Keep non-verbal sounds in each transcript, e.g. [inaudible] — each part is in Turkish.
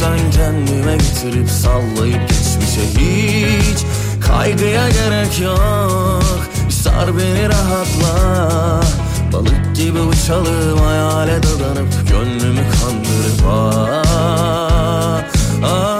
Çeksen kendime getirip sallayıp geçmişe hiç Kaygıya gerek yok sar beni rahatla Balık gibi uçalım hayale dadanıp Gönlümü kandırıp ah, ah.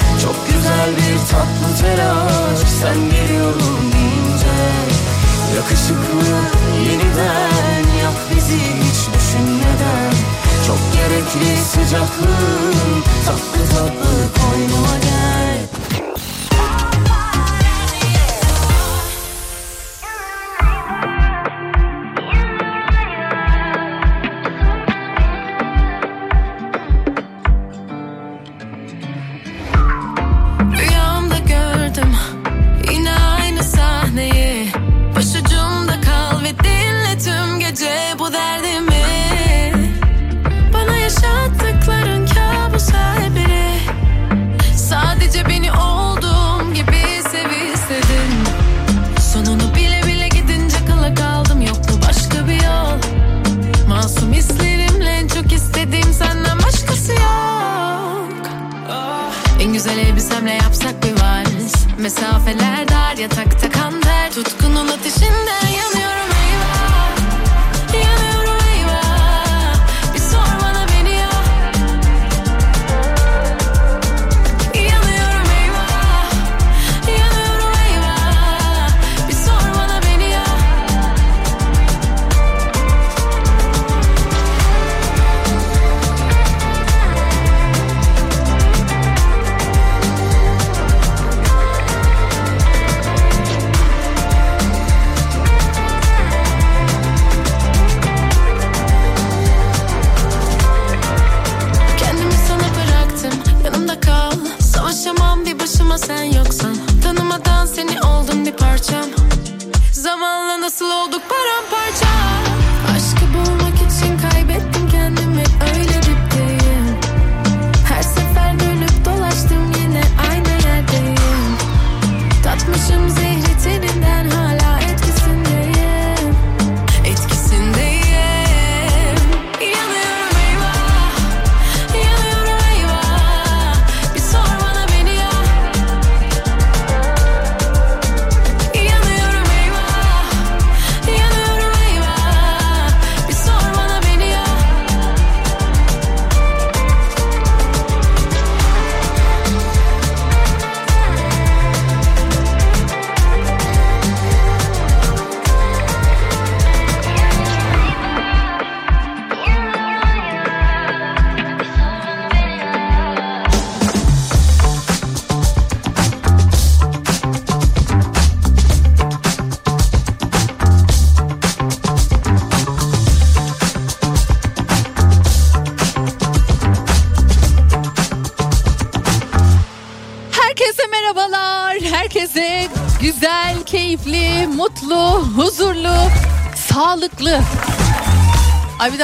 Çok güzel bir tatlı telaş. Sen geliyorum deyince Yakışıklı yeniden yap bizi hiç düşünmeden. Çok gerekli sıcaklığın tatlı tatlı koynuma gel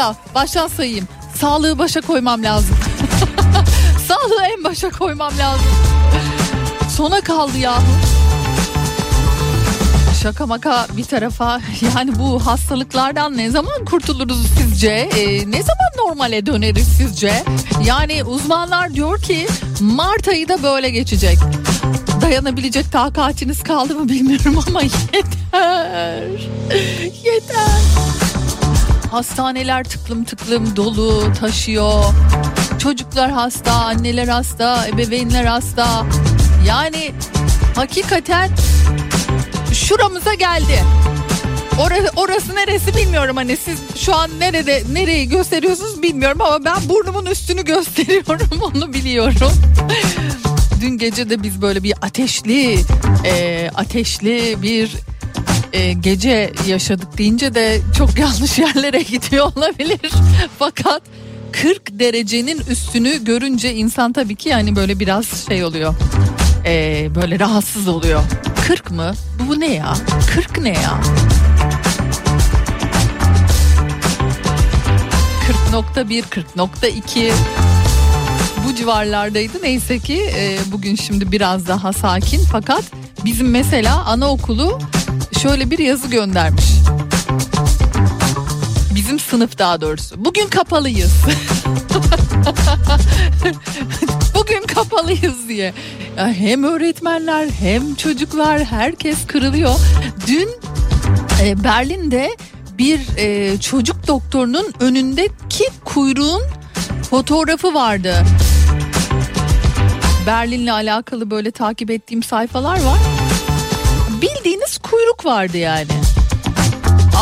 Daha baştan sayayım. Sağlığı başa koymam lazım. [laughs] Sağlığı en başa koymam lazım. Sona kaldı ya. Şaka maka bir tarafa yani bu hastalıklardan ne zaman kurtuluruz sizce? Ee, ne zaman normale döneriz sizce? Yani uzmanlar diyor ki Mart ayı da böyle geçecek. Dayanabilecek takatiniz kaldı mı bilmiyorum ama yeter. [laughs] Yeter. Hastaneler tıklım tıklım dolu taşıyor. Çocuklar hasta, anneler hasta, ebeveynler hasta. Yani hakikaten şuramıza geldi. Orası, orası neresi bilmiyorum hani siz şu an nerede nereyi gösteriyorsunuz bilmiyorum ama ben burnumun üstünü [laughs] gösteriyorum onu biliyorum. Dün gece de biz böyle bir ateşli e, ateşli bir e, gece yaşadık deyince de çok [laughs] yanlış yerlere gidiyor olabilir. [laughs] Fakat 40 derecenin üstünü görünce insan tabii ki yani böyle biraz şey oluyor. E, böyle rahatsız oluyor. 40 mı? Bu ne ya? 40 ne ya? 40.1, 40.2 bu civarlardaydı. Neyse ki e, bugün şimdi biraz daha sakin. Fakat bizim mesela anaokulu şöyle bir yazı göndermiş. Bizim sınıf daha doğrusu. Bugün kapalıyız. [laughs] Bugün kapalıyız diye. Ya hem öğretmenler hem çocuklar herkes kırılıyor. Dün e, Berlin'de bir e, çocuk doktorunun önündeki kuyruğun fotoğrafı vardı. Berlin'le alakalı böyle takip ettiğim sayfalar var. Bildiğiniz kuyruk vardı yani.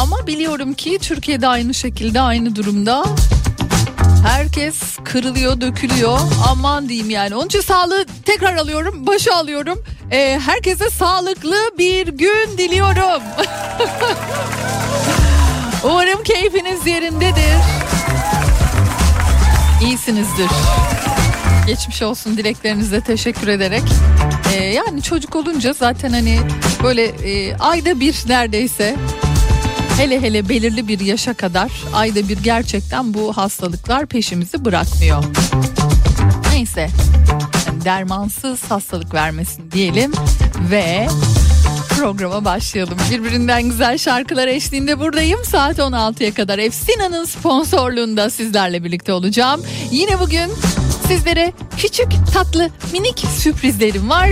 Ama biliyorum ki Türkiye'de aynı şekilde aynı durumda. Herkes kırılıyor, dökülüyor. Aman diyeyim yani. Onun için sağlığı tekrar alıyorum, başa alıyorum. Ee, herkese sağlıklı bir gün diliyorum. [laughs] Umarım keyfiniz yerindedir. İyisinizdir. Geçmiş olsun dileklerinize teşekkür ederek. Ee, yani çocuk olunca zaten hani böyle e, ayda bir neredeyse hele hele belirli bir yaşa kadar ayda bir gerçekten bu hastalıklar peşimizi bırakmıyor. Neyse yani dermansız hastalık vermesin diyelim ve programa başlayalım. Birbirinden güzel şarkılar eşliğinde buradayım. Saat 16'ya kadar Efsina'nın sponsorluğunda sizlerle birlikte olacağım. Yine bugün sizlere küçük tatlı minik sürprizlerim var.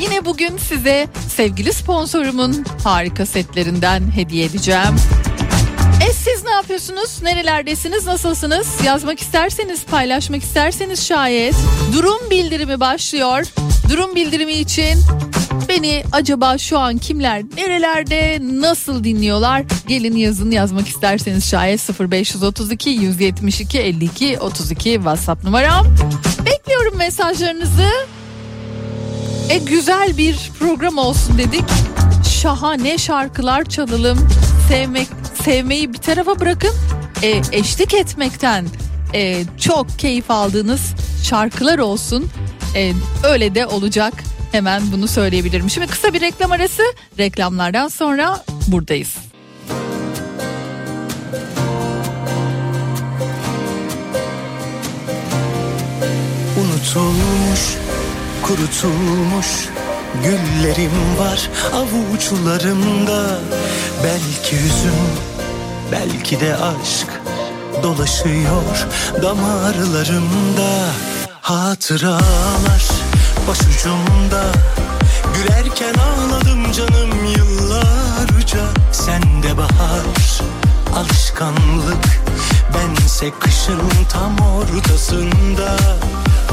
Yine bugün size sevgili sponsorumun harika setlerinden hediye edeceğim. E siz ne yapıyorsunuz? Nerelerdesiniz? Nasılsınız? Yazmak isterseniz, paylaşmak isterseniz şayet durum bildirimi başlıyor. Durum bildirimi için beni acaba şu an kimler nerelerde nasıl dinliyorlar? Gelin yazın yazmak isterseniz şayet 0532 172 52 32 WhatsApp numaram. Bekliyorum mesajlarınızı. E güzel bir program olsun dedik. Şahane şarkılar çalalım. Sevmek sevmeyi bir tarafa bırakın. E, eşlik etmekten e, çok keyif aldığınız şarkılar olsun. E, öyle de olacak. Hemen bunu söyleyebilirim. Şimdi kısa bir reklam arası. Reklamlardan sonra buradayız. Unutulmuş, kurutulmuş güllerim var avuçlarımda Belki hüzün, belki de aşk dolaşıyor damarlarımda Hatıralar başucumda. Gülerken ağladım canım yıllarca. Sende bahar alışkanlık. Bense kışın tam ortasında.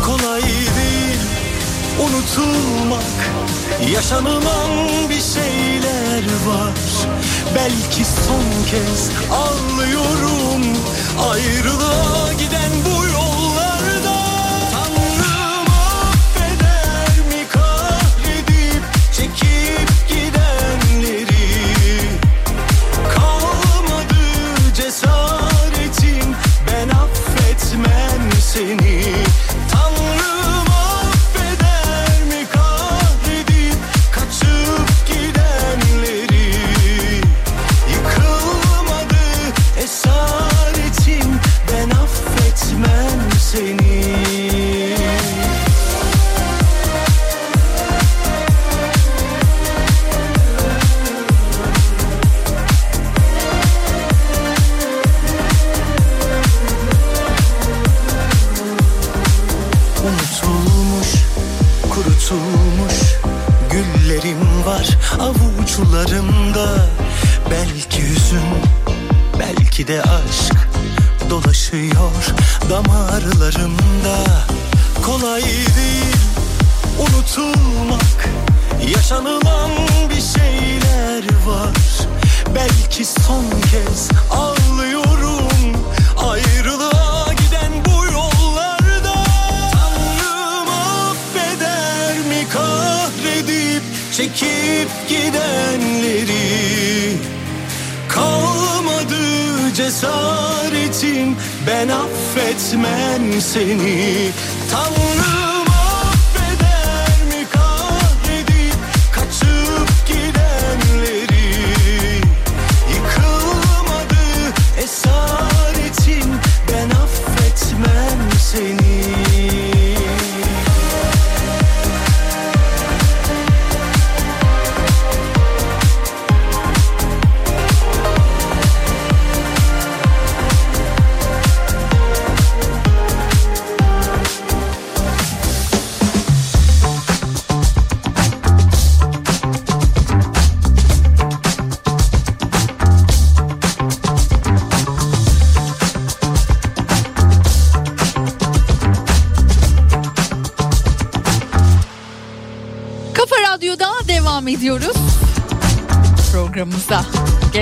Kolay değil unutulmak. Yaşanılan bir şeyler var. Belki son kez ağlıyorum. Ayrılığa giden bu yollarda seni avuçlarımda Belki hüzün belki de aşk dolaşıyor damarlarımda. Kolay değil unutulmak yaşanılan bir şeyler var. Belki son kez ağlıyorum çekip gidenleri Kalmadı cesaretim ben affetmem seni. Tanrım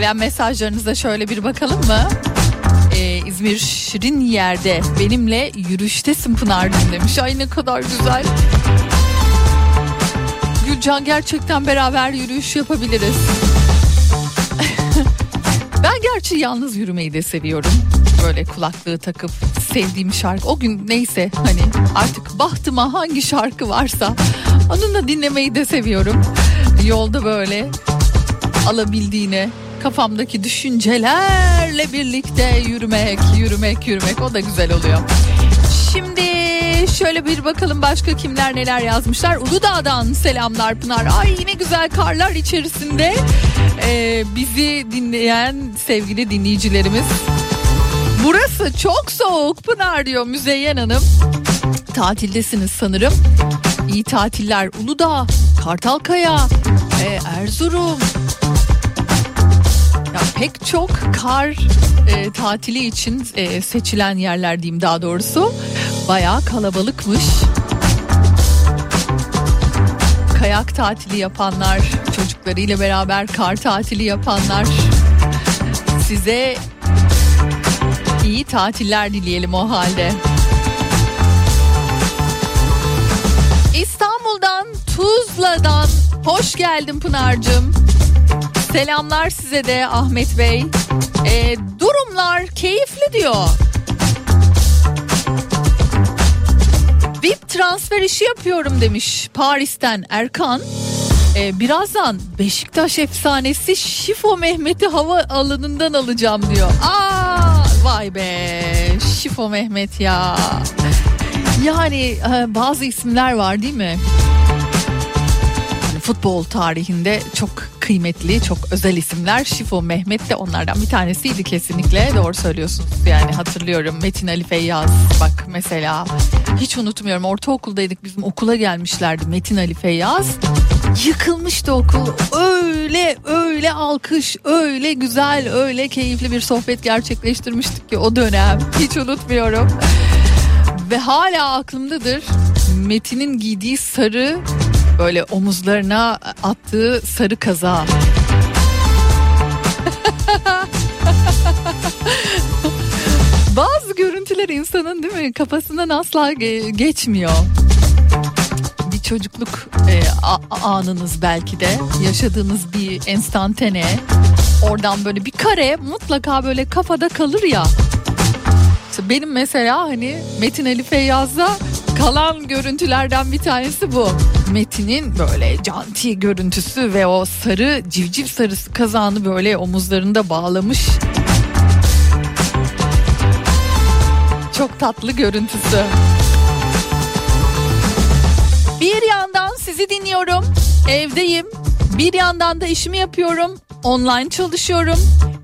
Gelen mesajlarınıza şöyle bir bakalım mı? Ee, İzmir Şirin Yer'de benimle yürüyüştesin Pınar'cığım demiş. Ay ne kadar güzel. Gülcan gerçekten beraber yürüyüş yapabiliriz. [laughs] ben gerçi yalnız yürümeyi de seviyorum. Böyle kulaklığı takıp sevdiğim şarkı. O gün neyse hani artık bahtıma hangi şarkı varsa onunla dinlemeyi de seviyorum. Yolda böyle alabildiğine kafamdaki düşüncelerle birlikte yürümek, yürümek, yürümek o da güzel oluyor. Şimdi şöyle bir bakalım başka kimler neler yazmışlar. Uludağ'dan selamlar Pınar. Ay yine güzel karlar içerisinde ee, bizi dinleyen sevgili dinleyicilerimiz. Burası çok soğuk Pınar diyor Müzeyyen Hanım. Tatildesiniz sanırım. İyi tatiller Uludağ, Kartalkaya, e, Erzurum. Ya pek çok kar e, tatili için e, seçilen yerler diyeyim daha doğrusu. Bayağı kalabalıkmış. Kayak tatili yapanlar, çocuklarıyla beraber kar tatili yapanlar. Size iyi tatiller dileyelim o halde. İstanbul'dan, Tuzla'dan hoş geldin Pınar'cığım. Selamlar size de Ahmet Bey. Ee, durumlar keyifli diyor. VIP transfer işi yapıyorum demiş Paris'ten Erkan. Ee, birazdan Beşiktaş efsanesi Şifo Mehmet'i hava alanından alacağım diyor. Aa vay be Şifo Mehmet ya. Yani e, bazı isimler var değil mi? Hani futbol tarihinde çok kıymetli, çok özel isimler. Şifo Mehmet de onlardan bir tanesiydi kesinlikle. Doğru söylüyorsunuz. Yani hatırlıyorum Metin Ali Feyyaz bak mesela. Hiç unutmuyorum ortaokuldaydık bizim okula gelmişlerdi Metin Ali Feyyaz. Yıkılmıştı okul. Öyle öyle alkış, öyle güzel, öyle keyifli bir sohbet gerçekleştirmiştik ki o dönem. Hiç unutmuyorum. Ve hala aklımdadır. Metin'in giydiği sarı böyle omuzlarına attığı sarı kaza. [laughs] Bazı görüntüler insanın değil mi kafasından asla ge- geçmiyor. Bir çocukluk e, anınız belki de yaşadığınız bir enstantane. Oradan böyle bir kare mutlaka böyle kafada kalır ya. İşte benim mesela hani Metin Ali Feyyaz'da kalan görüntülerden bir tanesi bu. Metin'in böyle canti görüntüsü ve o sarı civciv sarısı kazağını böyle omuzlarında bağlamış. Çok tatlı görüntüsü. Bir yandan sizi dinliyorum. Evdeyim. Bir yandan da işimi yapıyorum. Online çalışıyorum.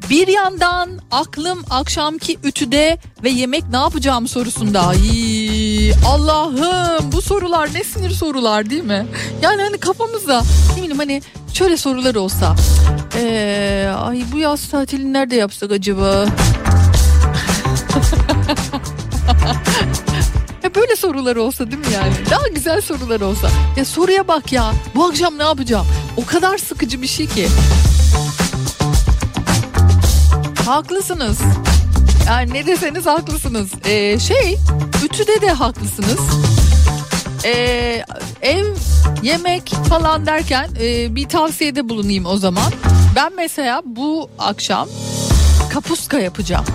Bir yandan aklım akşamki ütüde ve yemek ne yapacağım sorusunda. Ay, Allah'ım bu sorular ne sinir sorular değil mi? Yani hani kafamızda ne hani şöyle sorular olsa. Ee, ay bu yaz tatilini nerede yapsak acaba? [laughs] Böyle sorular olsa değil mi yani? Daha güzel sorular olsa. Ya soruya bak ya. Bu akşam ne yapacağım? O kadar sıkıcı bir şey ki. Haklısınız. Yani ne deseniz haklısınız. Ee, şey, ütüde de haklısınız. Ee, ev, yemek falan derken e, bir tavsiyede bulunayım o zaman. Ben mesela bu akşam kapuska yapacağım.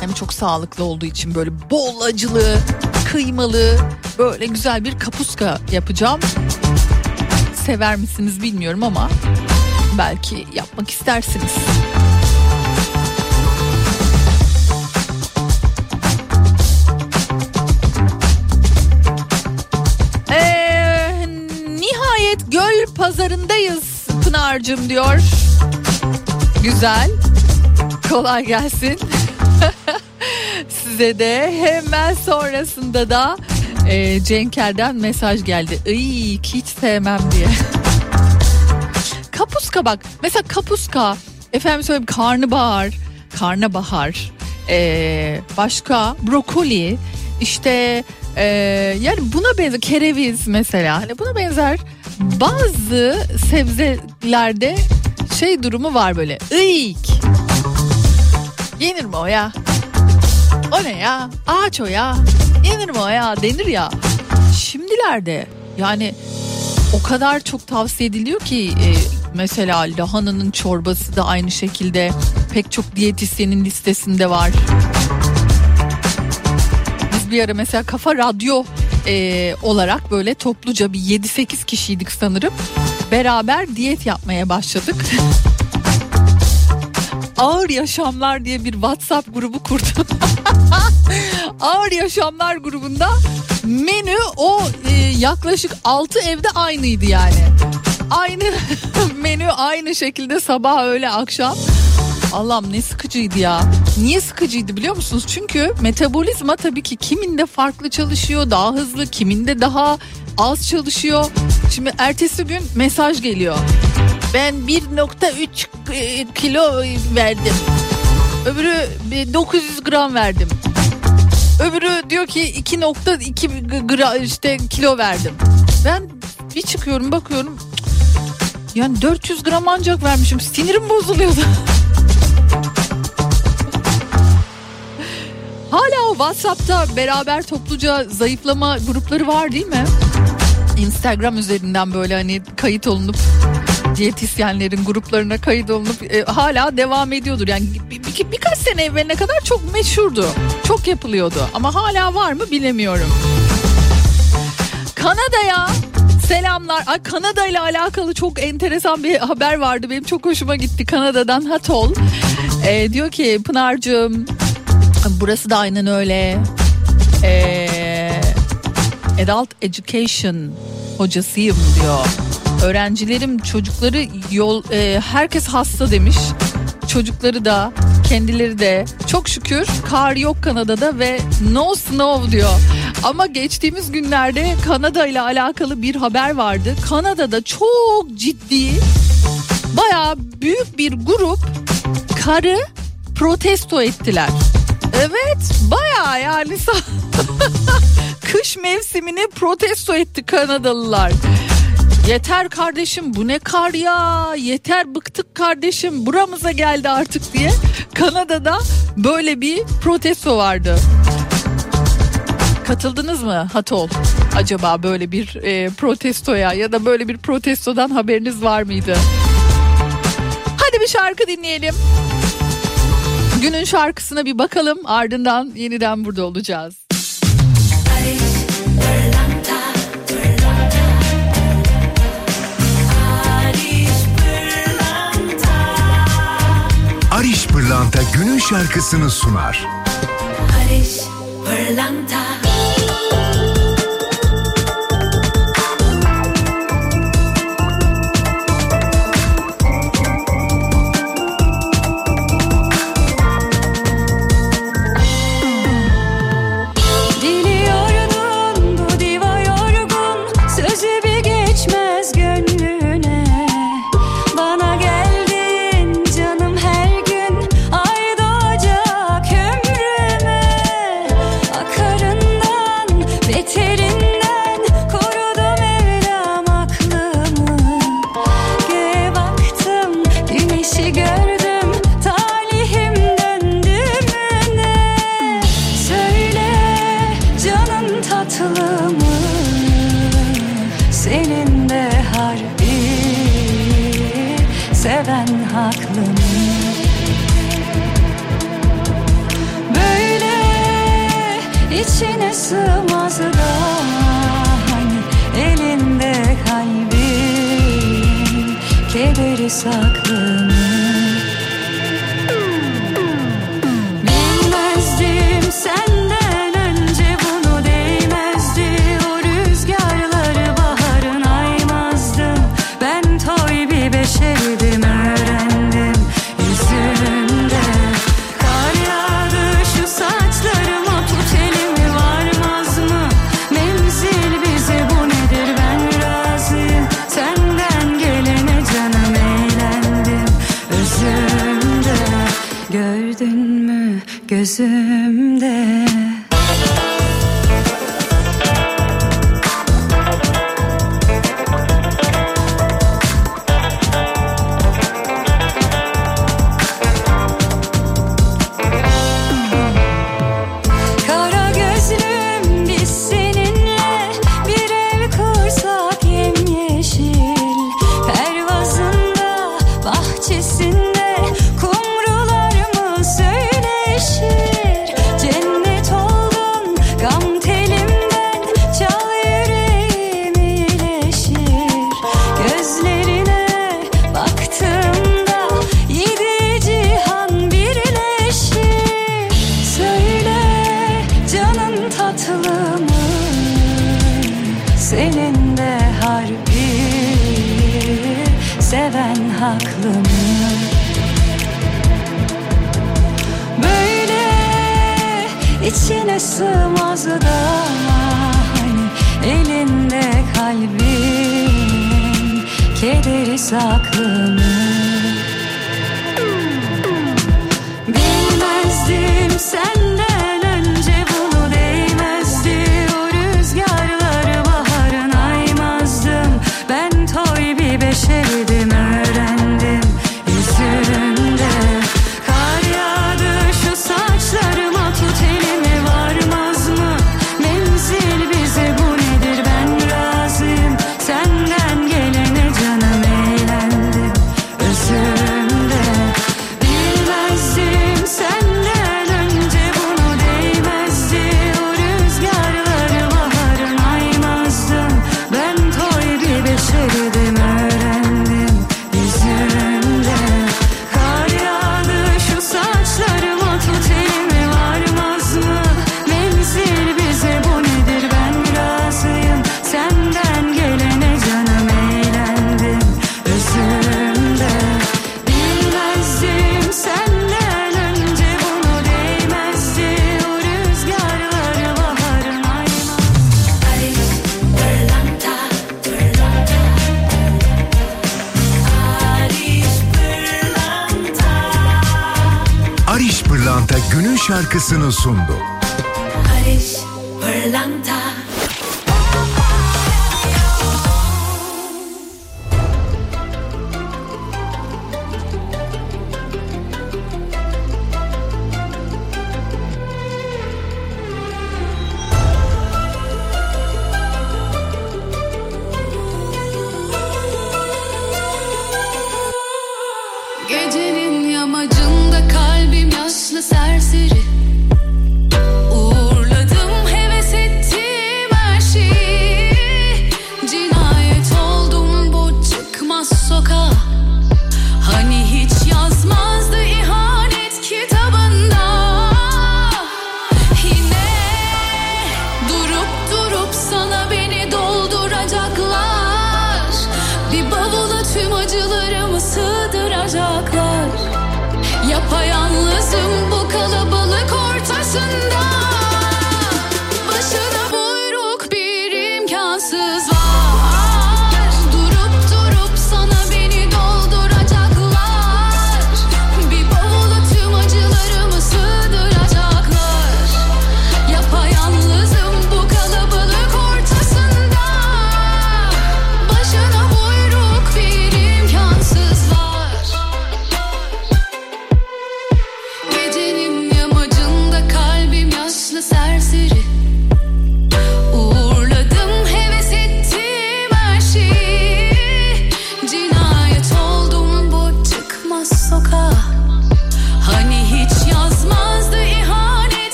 Hem çok sağlıklı olduğu için böyle bol acılı, kıymalı, böyle güzel bir kapuska yapacağım. Sever misiniz bilmiyorum ama belki yapmak istersiniz. Nihayet göl pazarındayız Pınar'cığım diyor. Güzel. Kolay gelsin. [laughs] Size de hemen sonrasında da e, Cenker'den mesaj geldi. Iy hiç sevmem diye. [laughs] kapuska bak. Mesela kapuska. Efendim söyleyeyim karnabahar. Karnabahar. E, başka brokoli. işte e, yani buna benzer kereviz mesela. Hani buna benzer bazı sebzelerde şey durumu var böyle. Iyik. Yenir mi o ya? O ne ya? Ağaç o ya. Yenir mi o ya? Denir ya. Şimdilerde yani o kadar çok tavsiye ediliyor ki e, mesela lahananın çorbası da aynı şekilde pek çok diyetisyenin listesinde var. Biz bir ara mesela Kafa Radyo e, olarak böyle topluca bir 7-8 kişiydik sanırım. Beraber diyet yapmaya başladık. [laughs] Ağır Yaşamlar diye bir WhatsApp grubu kurdum. [laughs] Ağır Yaşamlar grubunda menü o e, yaklaşık 6 evde aynıydı yani. Aynı [laughs] menü aynı şekilde sabah öğle akşam. Allah'ım ne sıkıcıydı ya. Niye sıkıcıydı biliyor musunuz? Çünkü metabolizma tabii ki kiminde farklı çalışıyor, daha hızlı, kiminde daha az çalışıyor. Şimdi ertesi gün mesaj geliyor. Ben 1.3 e, kilo verdim. Öbürü e, 900 gram verdim. Öbürü diyor ki 2.2 gram işte kilo verdim. Ben bir çıkıyorum bakıyorum. Yani 400 gram ancak vermişim. Sinirim bozuluyordu. [laughs] Hala o WhatsApp'ta beraber topluca zayıflama grupları var değil mi? Instagram üzerinden böyle hani kayıt olunup diyetisyenlerin gruplarına kayıt olunup e, hala devam ediyordur. Yani bir, bir, birkaç sene evveline kadar çok meşhurdu. Çok yapılıyordu ama hala var mı bilemiyorum. Kanada'ya selamlar. Ay Kanada ile alakalı çok enteresan bir haber vardı. Benim çok hoşuma gitti. Kanada'dan Hatol. E, diyor ki Pınar'cığım burası da aynen öyle. Eee adult education hocasıyım diyor. Öğrencilerim çocukları yol e, herkes hasta demiş. Çocukları da kendileri de çok şükür kar yok Kanada'da ve no snow diyor. Ama geçtiğimiz günlerde Kanada ile alakalı bir haber vardı. Kanada'da çok ciddi baya büyük bir grup karı protesto ettiler. Evet baya yani [laughs] kış mevsimini protesto etti Kanadalılar. Yeter kardeşim bu ne kar ya yeter bıktık kardeşim buramıza geldi artık diye Kanada'da böyle bir protesto vardı. Katıldınız mı Hatol? Acaba böyle bir e, protestoya ya da böyle bir protestodan haberiniz var mıydı? Hadi bir şarkı dinleyelim. Günün şarkısına bir bakalım ardından yeniden burada olacağız. Ariş Pırlanta günün şarkısını sunar. Barış Pırlanta pasar.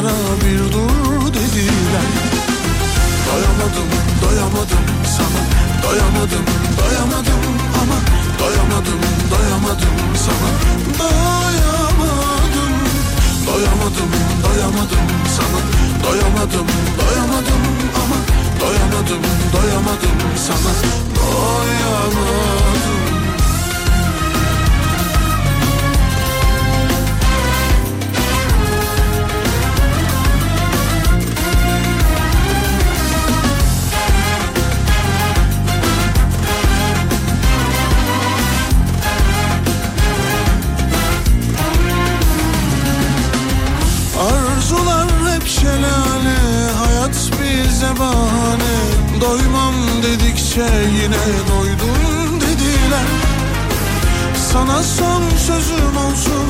Olanlara bir dur dediler. Doyamadım, doyamadım sana, doyamadım, doyamadım ama. Doyamadım, doyamadım sana, doyamadım, doyamadım, doyamadım sana, doyamadım, doyamadım ama. Doyamadım, doyamadım sana, doyamadım. Doymam dedikçe yine doydum dediler. Sana son sözüm olsun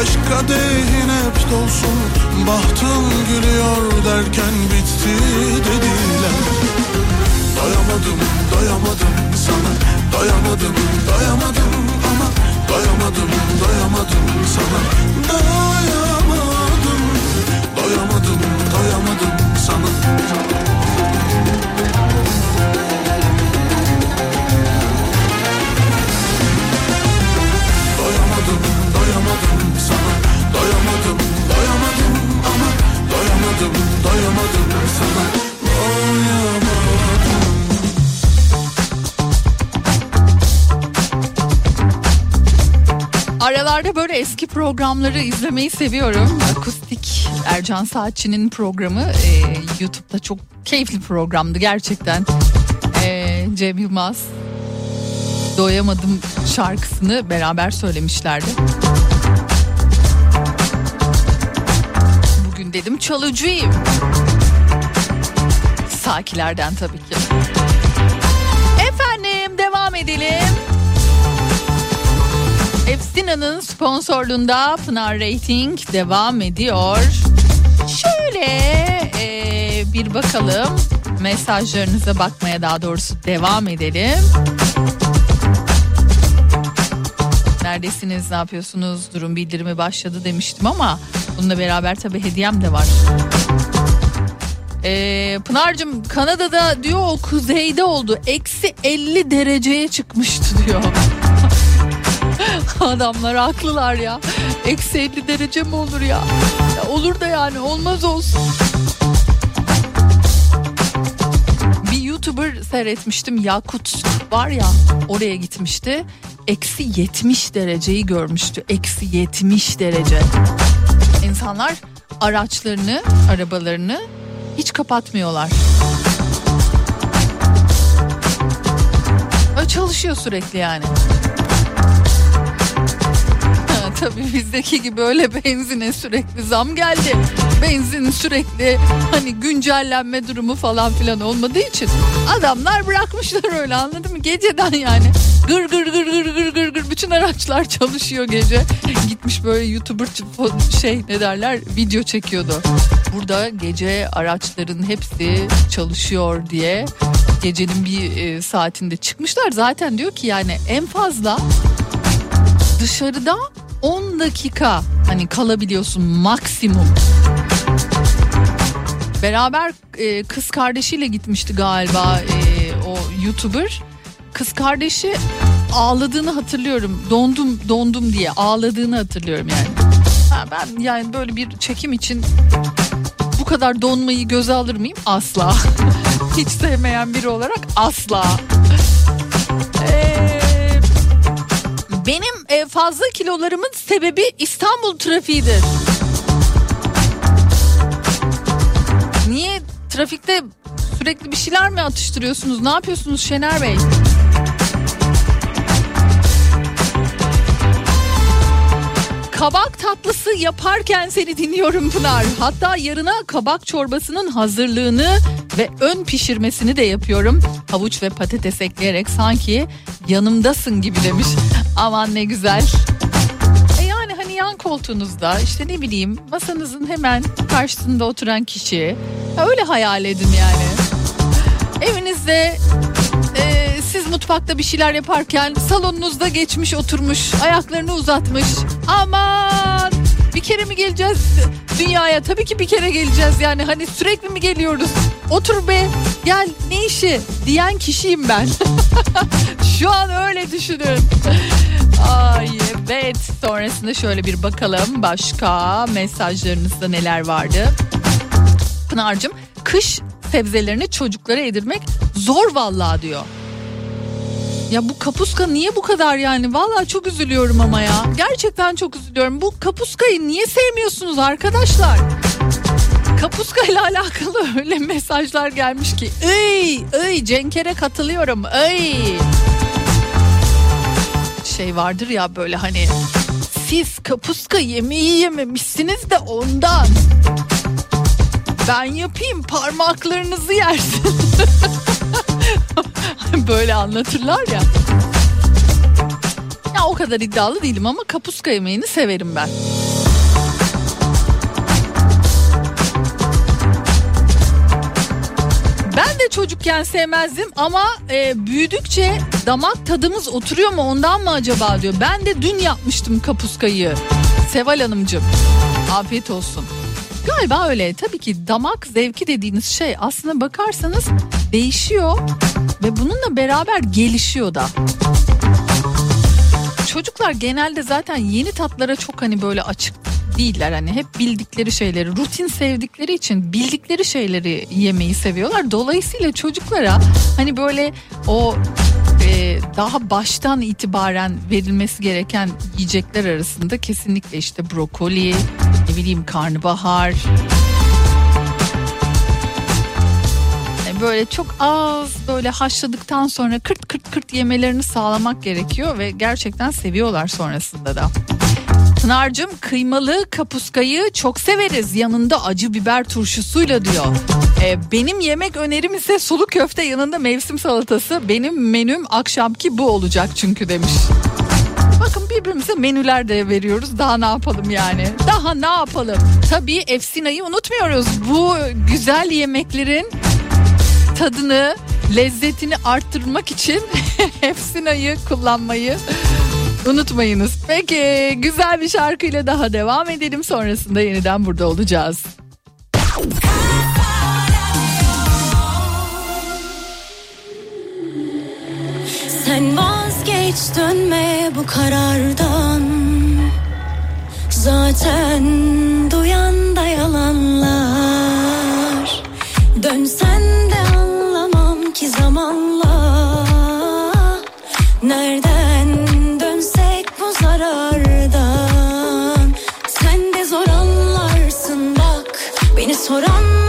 Aşk kadehin hep dolsun. Bahtım gülüyor derken bitti dediler. Doyamadım, doyamadım sana. Doyamadım, doyamadım ama Doyamadım, doyamadım sana. Doyamadım, doyamadım, Doyamadım, sana Aralarda böyle eski programları izlemeyi seviyorum. Akustik Ercan Saatçı'nın programı e, YouTube'da çok keyifli programdı gerçekten. E, Cem Yılmaz Doyamadım şarkısını beraber söylemişlerdi. Dedim çalıcıyım. Sakilerden tabii ki. Efendim devam edelim. Efsina'nın sponsorluğunda Pınar Rating devam ediyor. Şöyle e, bir bakalım mesajlarınıza bakmaya daha doğrusu devam edelim. Neredesiniz, ne yapıyorsunuz, durum bildirimi başladı demiştim ama bununla beraber tabii hediyem de var. Ee, Pınar'cığım Kanada'da diyor o kuzeyde oldu. Eksi 50 dereceye çıkmıştı diyor. [laughs] Adamlar haklılar ya. Eksi 50 derece mi olur ya? ya? Olur da yani olmaz olsun. YouTuber seyretmiştim Yakut var ya oraya gitmişti. Eksi 70 dereceyi görmüştü. Eksi 70 derece. İnsanlar araçlarını, arabalarını hiç kapatmıyorlar. Böyle çalışıyor sürekli yani. Ha, tabii bizdeki gibi öyle benzine sürekli zam geldi. Benzin sürekli hani güncellenme durumu falan filan olmadığı için adamlar bırakmışlar öyle anladın mı? Geceden yani gır gır gır gır gır gır gır bütün araçlar çalışıyor gece. Gitmiş böyle YouTuber şey ne derler video çekiyordu. Burada gece araçların hepsi çalışıyor diye gecenin bir e, saatinde çıkmışlar. Zaten diyor ki yani en fazla dışarıda 10 dakika hani kalabiliyorsun maksimum. Beraber e, kız kardeşiyle gitmişti galiba e, o YouTuber. Kız kardeşi ağladığını hatırlıyorum. Dondum dondum diye ağladığını hatırlıyorum yani. Ha, ben yani böyle bir çekim için bu kadar donmayı göze alır mıyım? Asla. [laughs] Hiç sevmeyen biri olarak asla. Ee, benim e, fazla kilolarımın sebebi İstanbul trafiğidir. Niye trafikte sürekli bir şeyler mi atıştırıyorsunuz? Ne yapıyorsunuz Şener Bey? Kabak tatlısı yaparken seni dinliyorum Pınar. Hatta yarına kabak çorbasının hazırlığını ve ön pişirmesini de yapıyorum. Havuç ve patates ekleyerek sanki yanımdasın gibi demiş. [laughs] Aman ne güzel. E yani hani yan koltuğunuzda işte ne bileyim masanızın hemen karşısında oturan kişi. Öyle hayal edin yani. Evinizde e, siz mutfakta bir şeyler yaparken salonunuzda geçmiş oturmuş ayaklarını uzatmış. Aman bir kere mi geleceğiz dünyaya? Tabii ki bir kere geleceğiz yani hani sürekli mi geliyoruz? Otur be gel ne işi diyen kişiyim ben. [laughs] Şu an öyle düşünün. Ay evet sonrasında şöyle bir bakalım başka mesajlarınızda neler vardı. Pınar'cığım kış sebzelerini çocuklara yedirmek zor vallahi diyor. Ya bu kapuska niye bu kadar yani? Vallahi çok üzülüyorum ama ya. Gerçekten çok üzülüyorum. Bu kapuskayı niye sevmiyorsunuz arkadaşlar? Kapuska ile [laughs] alakalı öyle mesajlar gelmiş ki. Ey, ey Cenkere katılıyorum. Ey. Şey vardır ya böyle hani siz kapuska yemeği yememişsiniz de ondan. Ben yapayım parmaklarınızı yersin. [laughs] Böyle anlatırlar ya. Ya o kadar iddialı değilim ama kapuska yemeğini severim ben. Ben de çocukken sevmezdim ama e, büyüdükçe damak tadımız oturuyor mu ondan mı acaba diyor. Ben de dün yapmıştım kapuskayı. Seval Hanımcığım afiyet olsun. Galiba öyle. Tabii ki damak zevki dediğiniz şey aslına bakarsanız değişiyor ve bununla beraber gelişiyor da. Çocuklar genelde zaten yeni tatlara çok hani böyle açık değiller hani hep bildikleri şeyleri rutin sevdikleri için bildikleri şeyleri yemeyi seviyorlar dolayısıyla çocuklara hani böyle o e, daha baştan itibaren verilmesi gereken yiyecekler arasında kesinlikle işte brokoli ne bileyim karnabahar böyle çok az böyle haşladıktan sonra kırt kırt kırt yemelerini sağlamak gerekiyor ve gerçekten seviyorlar sonrasında da. Pınar'cığım kıymalı kapuskayı çok severiz yanında acı biber turşusuyla diyor. Ee, benim yemek önerim ise sulu köfte yanında mevsim salatası. Benim menüm akşamki bu olacak çünkü demiş. Bakın birbirimize menüler de veriyoruz. Daha ne yapalım yani? Daha ne yapalım? Tabii Efsina'yı unutmuyoruz. Bu güzel yemeklerin tadını, lezzetini arttırmak için [laughs] Efsina'yı kullanmayı unutmayınız. Peki güzel bir şarkıyla daha devam edelim. Sonrasında yeniden burada olacağız. Sen vazgeç dönme bu karardan Zaten duyan da yalanlar Dönsen de anlamam ki zamanla Nereden soran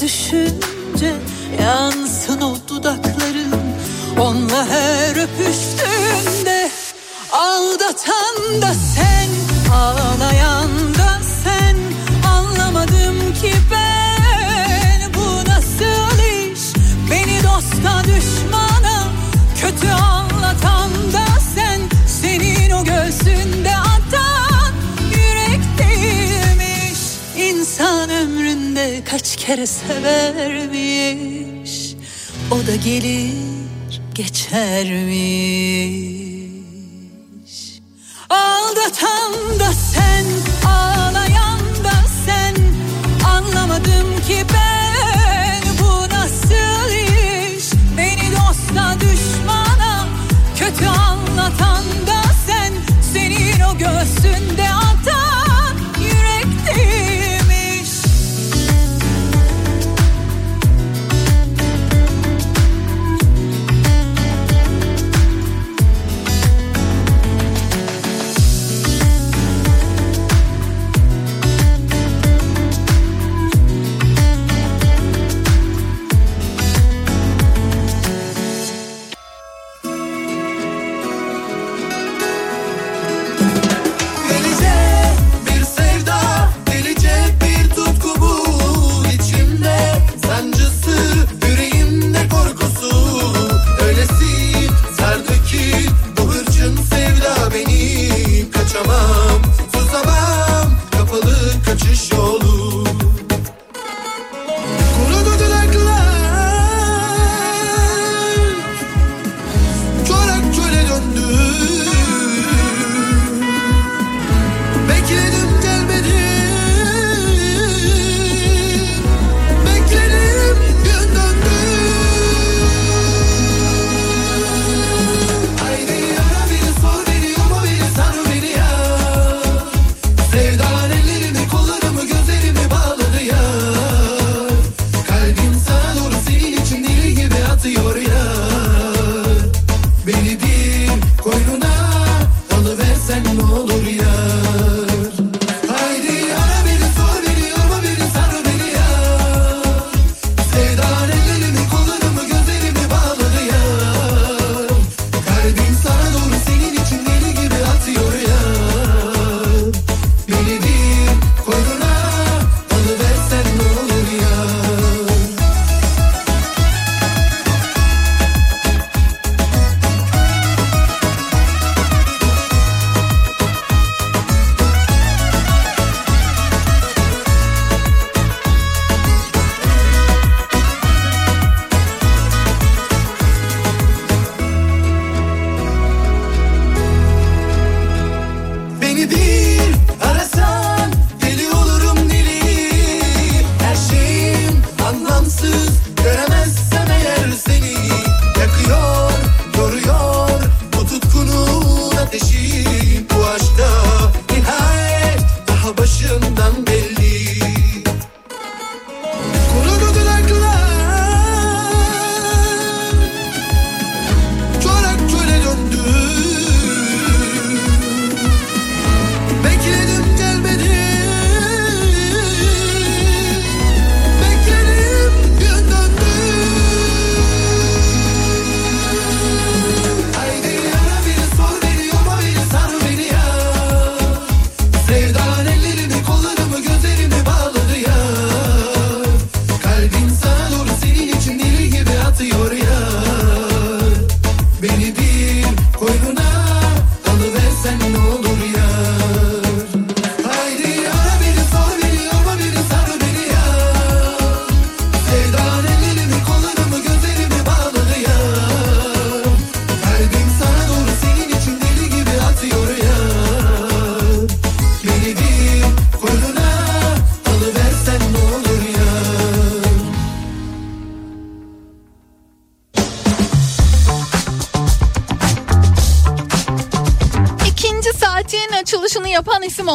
düşünce kere severmiş O da gelir geçermiş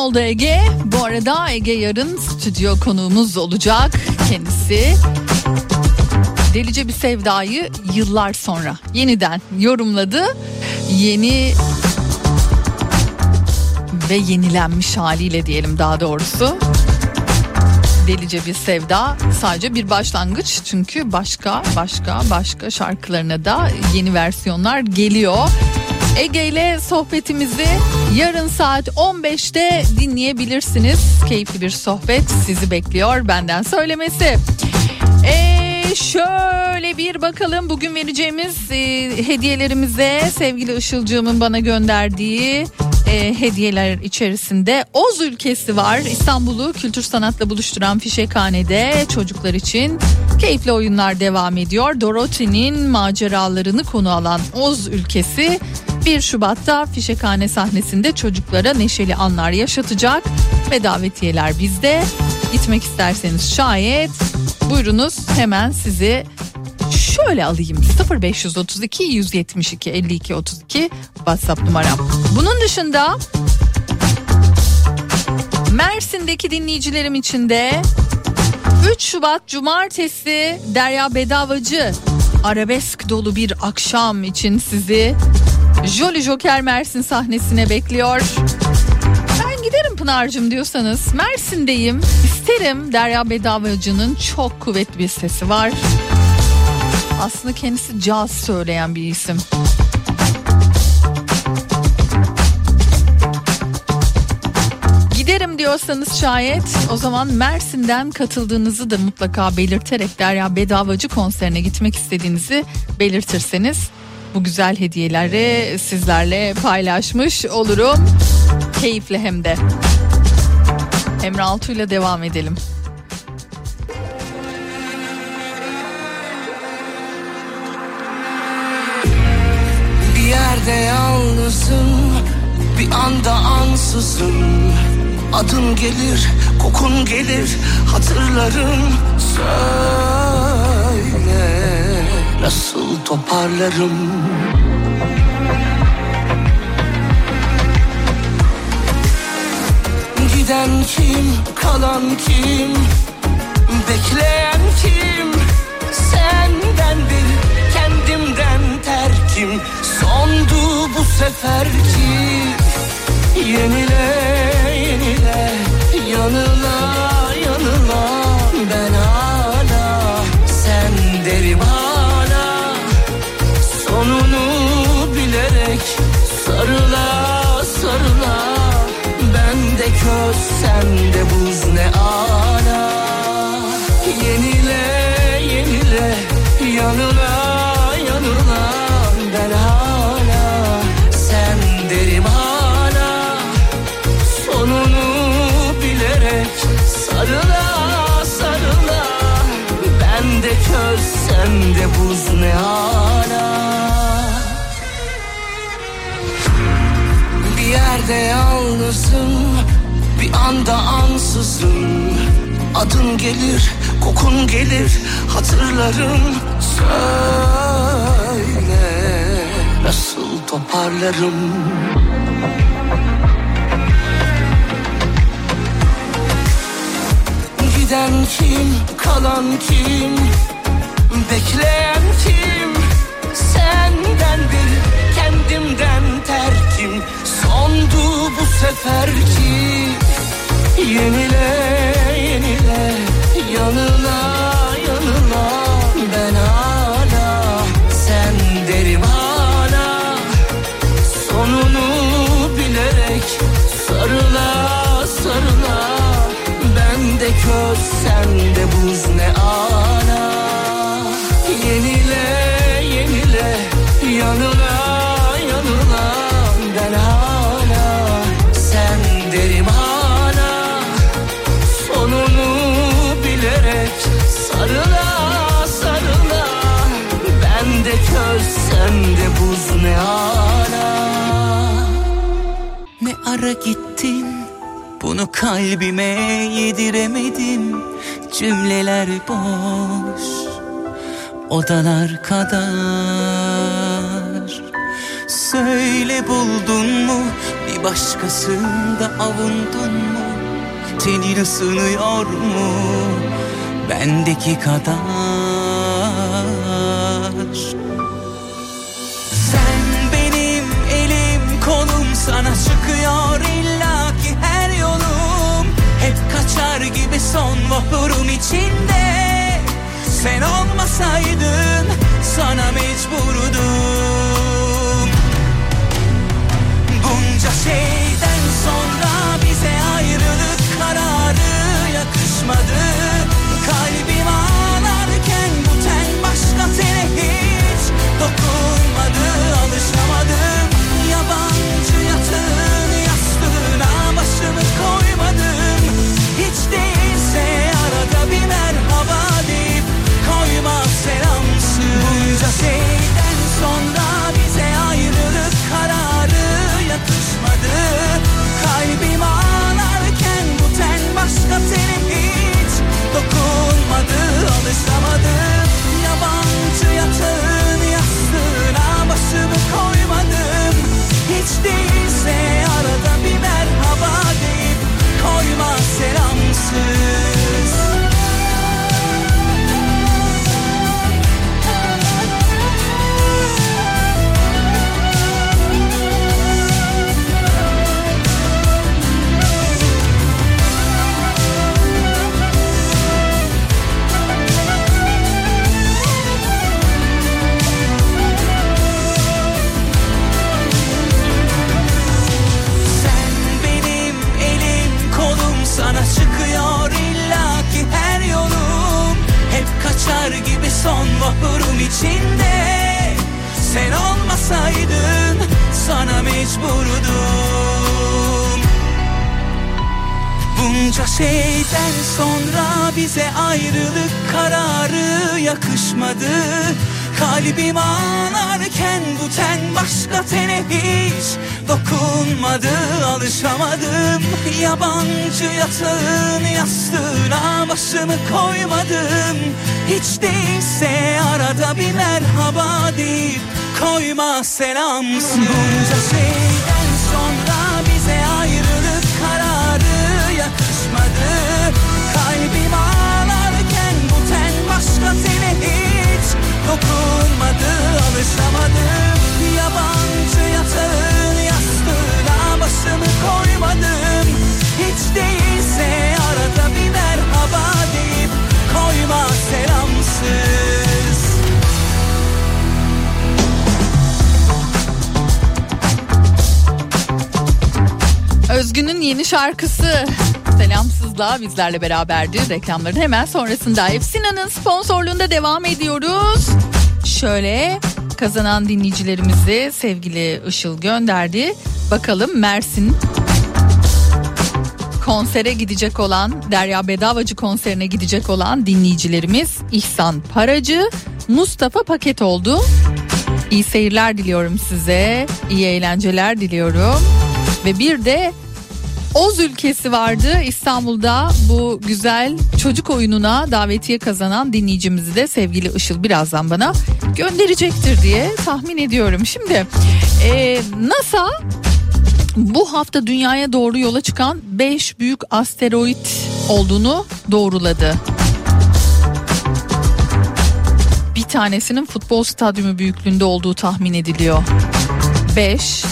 oldu Ege. Bu arada Ege yarın stüdyo konuğumuz olacak kendisi. Delice bir sevdayı yıllar sonra yeniden yorumladı. Yeni ve yenilenmiş haliyle diyelim daha doğrusu. Delice bir sevda sadece bir başlangıç çünkü başka başka başka şarkılarına da yeni versiyonlar geliyor. Ege ile sohbetimizi yarın saat 15'te dinleyebilirsiniz. Keyifli bir sohbet sizi bekliyor benden söylemesi. Ee, şöyle bir bakalım bugün vereceğimiz e, hediyelerimize sevgili Işılcığımın bana gönderdiği e, hediyeler içerisinde Oz ülkesi var. İstanbul'u kültür sanatla buluşturan Fişekhane'de çocuklar için keyifli oyunlar devam ediyor. Dorothy'nin maceralarını konu alan Oz ülkesi 1 Şubat'ta Fişekhane sahnesinde çocuklara neşeli anlar yaşatacak ve davetiyeler bizde. Gitmek isterseniz şayet buyurunuz hemen sizi şöyle alayım 0532 172 52 32 WhatsApp numaram. Bunun dışında Mersin'deki dinleyicilerim için de 3 Şubat Cumartesi Derya Bedavacı arabesk dolu bir akşam için sizi Jolly Joker Mersin sahnesine bekliyor. Ben giderim Pınar'cığım diyorsanız Mersin'deyim. İsterim Derya Bedavacı'nın çok kuvvetli bir sesi var. Aslında kendisi caz söyleyen bir isim. Giderim diyorsanız şayet o zaman Mersin'den katıldığınızı da mutlaka belirterek Derya Bedavacı konserine gitmek istediğinizi belirtirseniz bu güzel hediyeleri sizlerle paylaşmış olurum. Keyifle hem de. Emre Altuğ ile devam edelim. Bir yerde yalnızım Bir anda ansızın Adın gelir, kokun gelir Hatırlarım Söyle nasıl toparlarım? Giden kim, kalan kim, bekleyen kim? Senden bir kendimden terkim. Sondu bu seferki Yenile, yenile, yanıla, yanıla. Ben hala sen derim hala sarıla sarıla. Ben de köz sen de buz ne ala Yenile yenile yanıla yanıla. Ben hala sen derim hala. Sonunu bilerek sarıla sarıla. Ben de köz sen de buz ne hala yerde yalnızım? Bir anda ansızın Adın gelir kokun gelir Hatırlarım. Söyle Nasıl toparlarım? Giden kim, kalan kim, bekleyen kim? Senden bir kendimden terkim Sondu bu seferki Yenile yenile yanıla yanıla Ben hala sen derim hala. Sonunu bilerek sarıla sarıla. Ben de köz sen de buz ne ala? Ne ara gittin? Bunu kalbime yediremedim. Cümleler boş odalar kadar. Söyle buldun mu? Bir başkasında avundun mu? Tenin ısınıyor mu? Bendeki kadar vapurum içinde. Sen olmasaydın sana mecburdum. Bunca şeyden yakışmadı Kalbim ağlarken bu ten başka tene hiç dokunmadı. Alışamadım yabancı yatağın yastığına başımı koymadım. Hiç değilse arada bir merhaba deyip koyma selamsız Bunca şeyden Sıçramadım yabancı yatağın yastığına başımı koymadım. Hiç değilse arada bir merhaba deyip koyma selamsız. Özgün'ün yeni şarkısı. Selamsızla bizlerle beraberdi. Reklamların hemen sonrasında Sinan'ın sponsorluğunda devam ediyoruz. Şöyle kazanan dinleyicilerimizi sevgili Işıl gönderdi. Bakalım Mersin konsere gidecek olan Derya Bedavacı konserine gidecek olan dinleyicilerimiz İhsan Paracı, Mustafa Paket oldu. İyi seyirler diliyorum size. İyi eğlenceler diliyorum. Ve bir de Oz ülkesi vardı İstanbul'da bu güzel çocuk oyununa davetiye kazanan dinleyicimizi de sevgili Işıl birazdan bana gönderecektir diye tahmin ediyorum. Şimdi e, NASA bu hafta dünyaya doğru yola çıkan 5 büyük asteroid olduğunu doğruladı. Bir tanesinin futbol stadyumu büyüklüğünde olduğu tahmin ediliyor. 5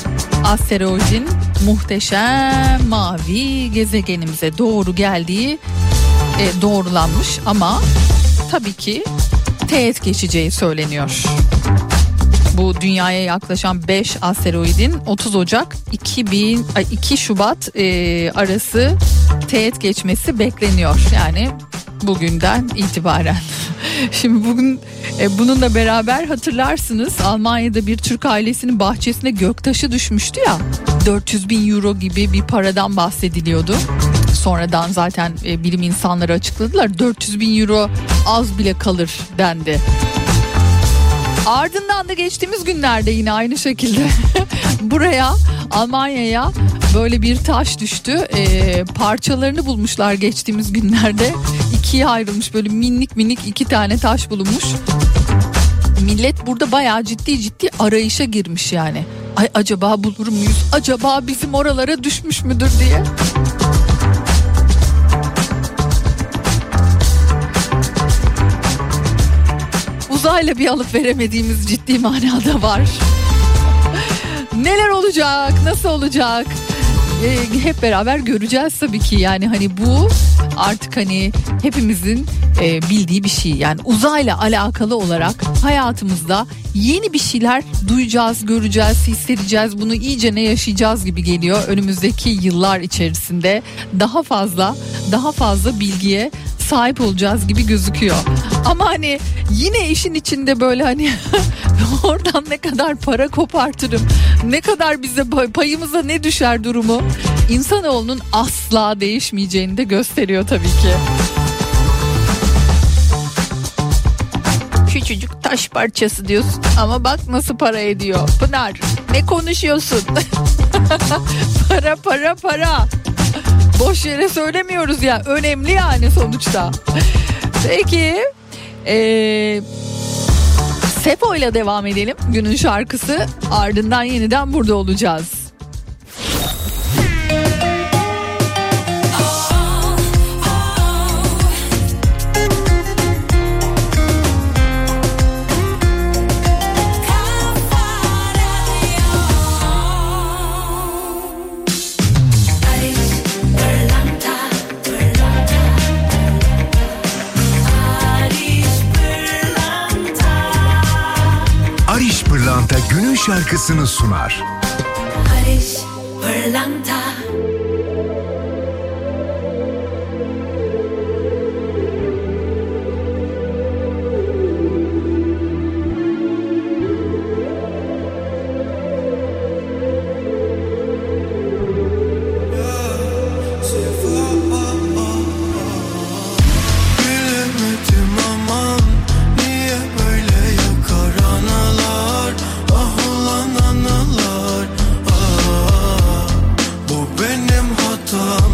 asteroidin muhteşem mavi gezegenimize doğru geldiği e, doğrulanmış ama tabii ki teğet geçeceği söyleniyor. Bu dünyaya yaklaşan 5 asteroidin 30 Ocak 2000 ay, 2 Şubat e, arası teğet geçmesi bekleniyor. Yani bugünden itibaren. [laughs] Şimdi bugün e, bununla beraber hatırlarsınız Almanya'da bir Türk ailesinin bahçesine göktaşı düşmüştü ya. 400 bin euro gibi bir paradan bahsediliyordu. Sonradan zaten e, bilim insanları açıkladılar 400 bin euro az bile kalır dendi. Ardından da geçtiğimiz günlerde yine aynı şekilde [laughs] buraya Almanya'ya böyle bir taş düştü. Ee, parçalarını bulmuşlar geçtiğimiz günlerde. ikiye ayrılmış böyle minik minik iki tane taş bulunmuş. Millet burada bayağı ciddi ciddi arayışa girmiş yani. Ay acaba bulur muyuz? Acaba bizim oralara düşmüş müdür diye. Uzayla bir alıp veremediğimiz ciddi manada var. Neler olacak? Nasıl olacak? Ee, hep beraber göreceğiz tabii ki. Yani hani bu artık hani hepimizin e, bildiği bir şey. Yani uzayla alakalı olarak hayatımızda yeni bir şeyler duyacağız, göreceğiz, hissedeceğiz. Bunu iyice ne yaşayacağız gibi geliyor. Önümüzdeki yıllar içerisinde daha fazla, daha fazla bilgiye sahip olacağız gibi gözüküyor. Ama hani yine işin içinde böyle hani [laughs] oradan ne kadar para kopartırım, ne kadar bize pay- payımıza ne düşer durumu insanoğlunun asla değişmeyeceğini de gösteriyor tabii ki. Küçücük taş parçası diyorsun ama bak nasıl para ediyor. Pınar ne konuşuyorsun? [laughs] para para para. Boş yere söylemiyoruz ya. Önemli yani sonuçta. Peki. Ee, Sefo ile devam edelim. Günün şarkısı ardından yeniden burada olacağız. Şarkısını sunar. Barış Pırlanta benim hatamda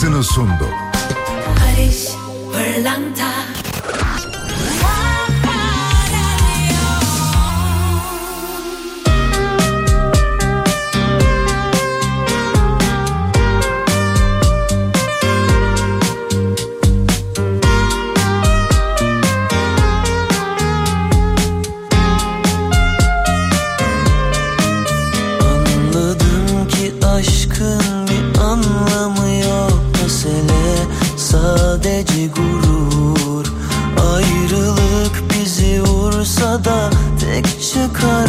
günün şarkısını sundu. Da tek çıkar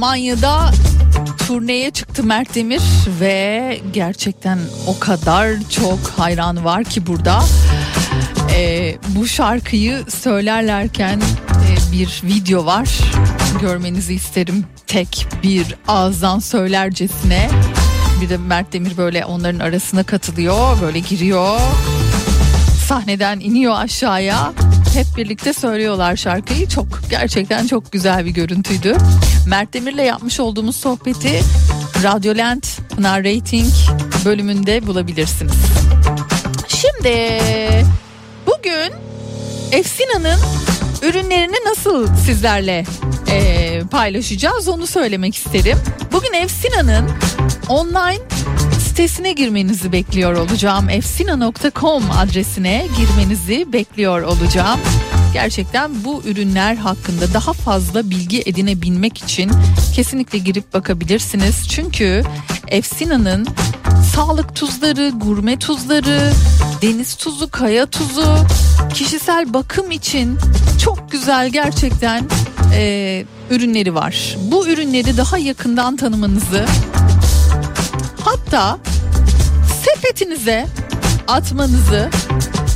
Almanya'da turneye çıktı Mert Demir ve gerçekten o kadar çok hayranı var ki burada. Ee, bu şarkıyı söylerlerken e, bir video var. Görmenizi isterim. Tek bir ağızdan söylercesine. Bir de Mert Demir böyle onların arasına katılıyor. Böyle giriyor. Sahneden iniyor aşağıya. Hep birlikte söylüyorlar şarkıyı. Çok gerçekten çok güzel bir görüntüydü. Mert Demir'le yapmış olduğumuz sohbeti Radyolent Pınar Rating bölümünde bulabilirsiniz. Şimdi bugün Efsina'nın ürünlerini nasıl sizlerle eee, paylaşacağız onu söylemek isterim. Bugün Efsina'nın online sitesine girmenizi bekliyor olacağım. efsina.com adresine girmenizi bekliyor olacağım. Gerçekten bu ürünler hakkında daha fazla bilgi edinebilmek için kesinlikle girip bakabilirsiniz. Çünkü Efsina'nın sağlık tuzları, gurme tuzları, deniz tuzu, kaya tuzu, kişisel bakım için çok güzel gerçekten e, ürünleri var. Bu ürünleri daha yakından tanımanızı hatta sepetinize atmanızı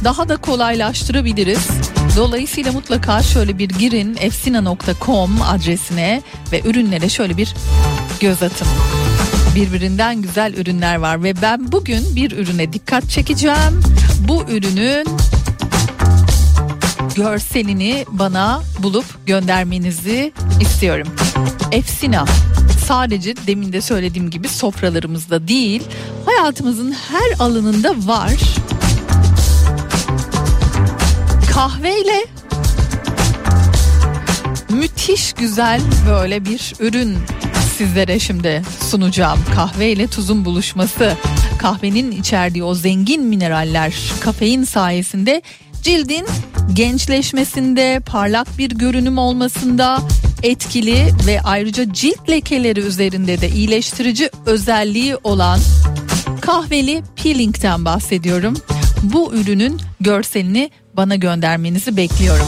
daha da kolaylaştırabiliriz. Dolayısıyla mutlaka şöyle bir girin efsina.com adresine ve ürünlere şöyle bir göz atın. Birbirinden güzel ürünler var ve ben bugün bir ürüne dikkat çekeceğim. Bu ürünün görselini bana bulup göndermenizi istiyorum. Efsina sadece demin de söylediğim gibi sofralarımızda değil hayatımızın her alanında var. Kahveyle müthiş güzel böyle bir ürün sizlere şimdi sunacağım. Kahve ile tuzun buluşması. Kahvenin içerdiği o zengin mineraller kafein sayesinde cildin gençleşmesinde, parlak bir görünüm olmasında etkili ve ayrıca cilt lekeleri üzerinde de iyileştirici özelliği olan kahveli peeling'ten bahsediyorum. Bu ürünün görselini bana göndermenizi bekliyorum.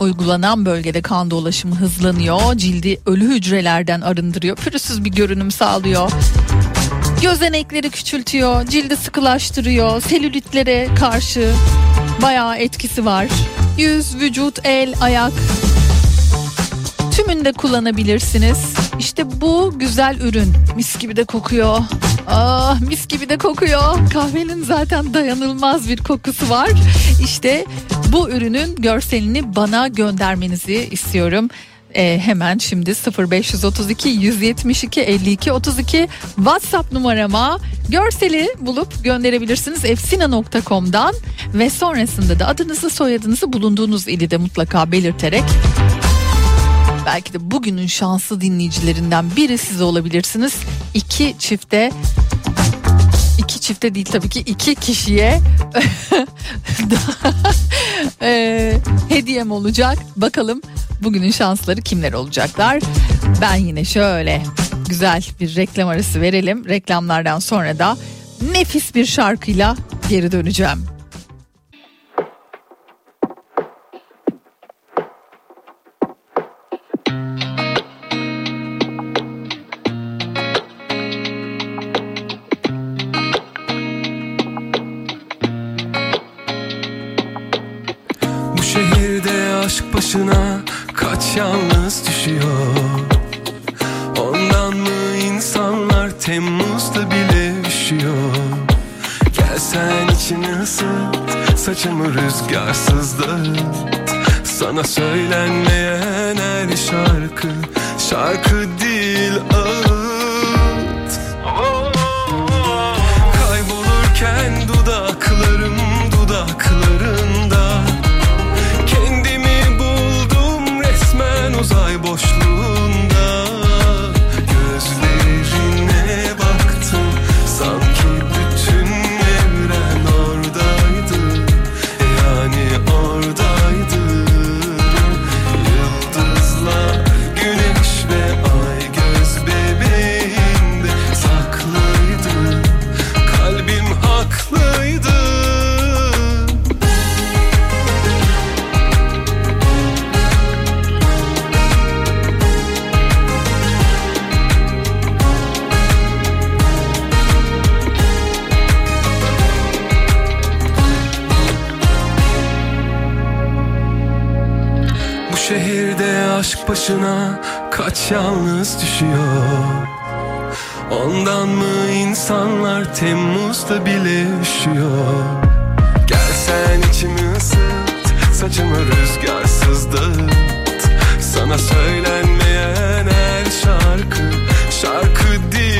Uygulanan bölgede kan dolaşımı hızlanıyor, cildi ölü hücrelerden arındırıyor, pürüzsüz bir görünüm sağlıyor. Gözenekleri küçültüyor, cildi sıkılaştırıyor, selülitlere karşı bayağı etkisi var. Yüz, vücut, el, ayak tümünde kullanabilirsiniz. İşte bu güzel ürün mis gibi de kokuyor. Ah mis gibi de kokuyor. Kahvenin zaten dayanılmaz bir kokusu var. İşte bu ürünün görselini bana göndermenizi istiyorum. Ee, hemen şimdi 0532 172 52 32 WhatsApp numarama görseli bulup gönderebilirsiniz efsina.com'dan ve sonrasında da adınızı soyadınızı bulunduğunuz ili de mutlaka belirterek belki de bugünün şanslı dinleyicilerinden biri siz olabilirsiniz. İki çifte iki çifte değil tabii ki iki kişiye [laughs] e, hediyem olacak. Bakalım bugünün şansları kimler olacaklar. Ben yine şöyle güzel bir reklam arası verelim. Reklamlardan sonra da nefis bir şarkıyla geri döneceğim. Rüzgarsız Sana söylenmeyen her şarkı Şarkı değil başına kaç yalnız düşüyor? Ondan mı insanlar Temmuz'da bile üşüyor? Gelsen içimi ısıt Saçımı rüzgarsız dağıt Sana söylenmeyen her şarkı Şarkı değil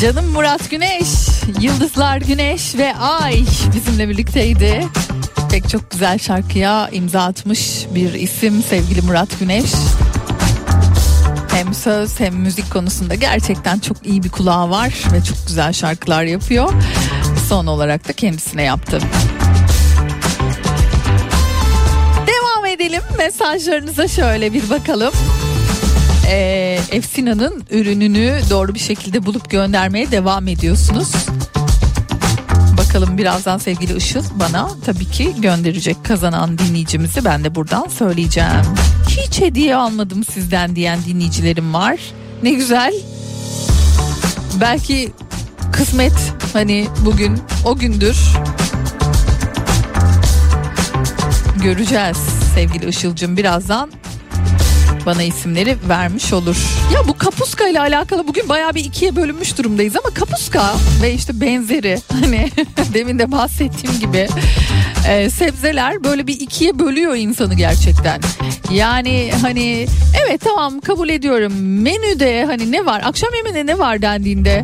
Canım Murat Güneş, Yıldızlar Güneş ve Ay bizimle birlikteydi. Pek çok güzel şarkıya imza atmış bir isim sevgili Murat Güneş. Hem söz hem müzik konusunda gerçekten çok iyi bir kulağı var ve çok güzel şarkılar yapıyor. Son olarak da kendisine yaptım. Devam edelim mesajlarınıza şöyle bir bakalım. Ee, Efsina'nın ürününü doğru bir şekilde bulup göndermeye devam ediyorsunuz. Bakalım birazdan sevgili Işıl bana tabii ki gönderecek kazanan dinleyicimizi ben de buradan söyleyeceğim. Hiç hediye almadım sizden diyen dinleyicilerim var. Ne güzel. Belki kısmet hani bugün o gündür. Göreceğiz sevgili Işıl'cım birazdan bana isimleri vermiş olur. Ya bu kapuska ile alakalı bugün bayağı bir ikiye bölünmüş durumdayız ama kapuska ve işte benzeri [laughs] hani demin de bahsettiğim gibi e, sebzeler böyle bir ikiye bölüyor insanı gerçekten. Yani hani evet tamam kabul ediyorum menüde hani ne var akşam yemeğinde ne var dendiğinde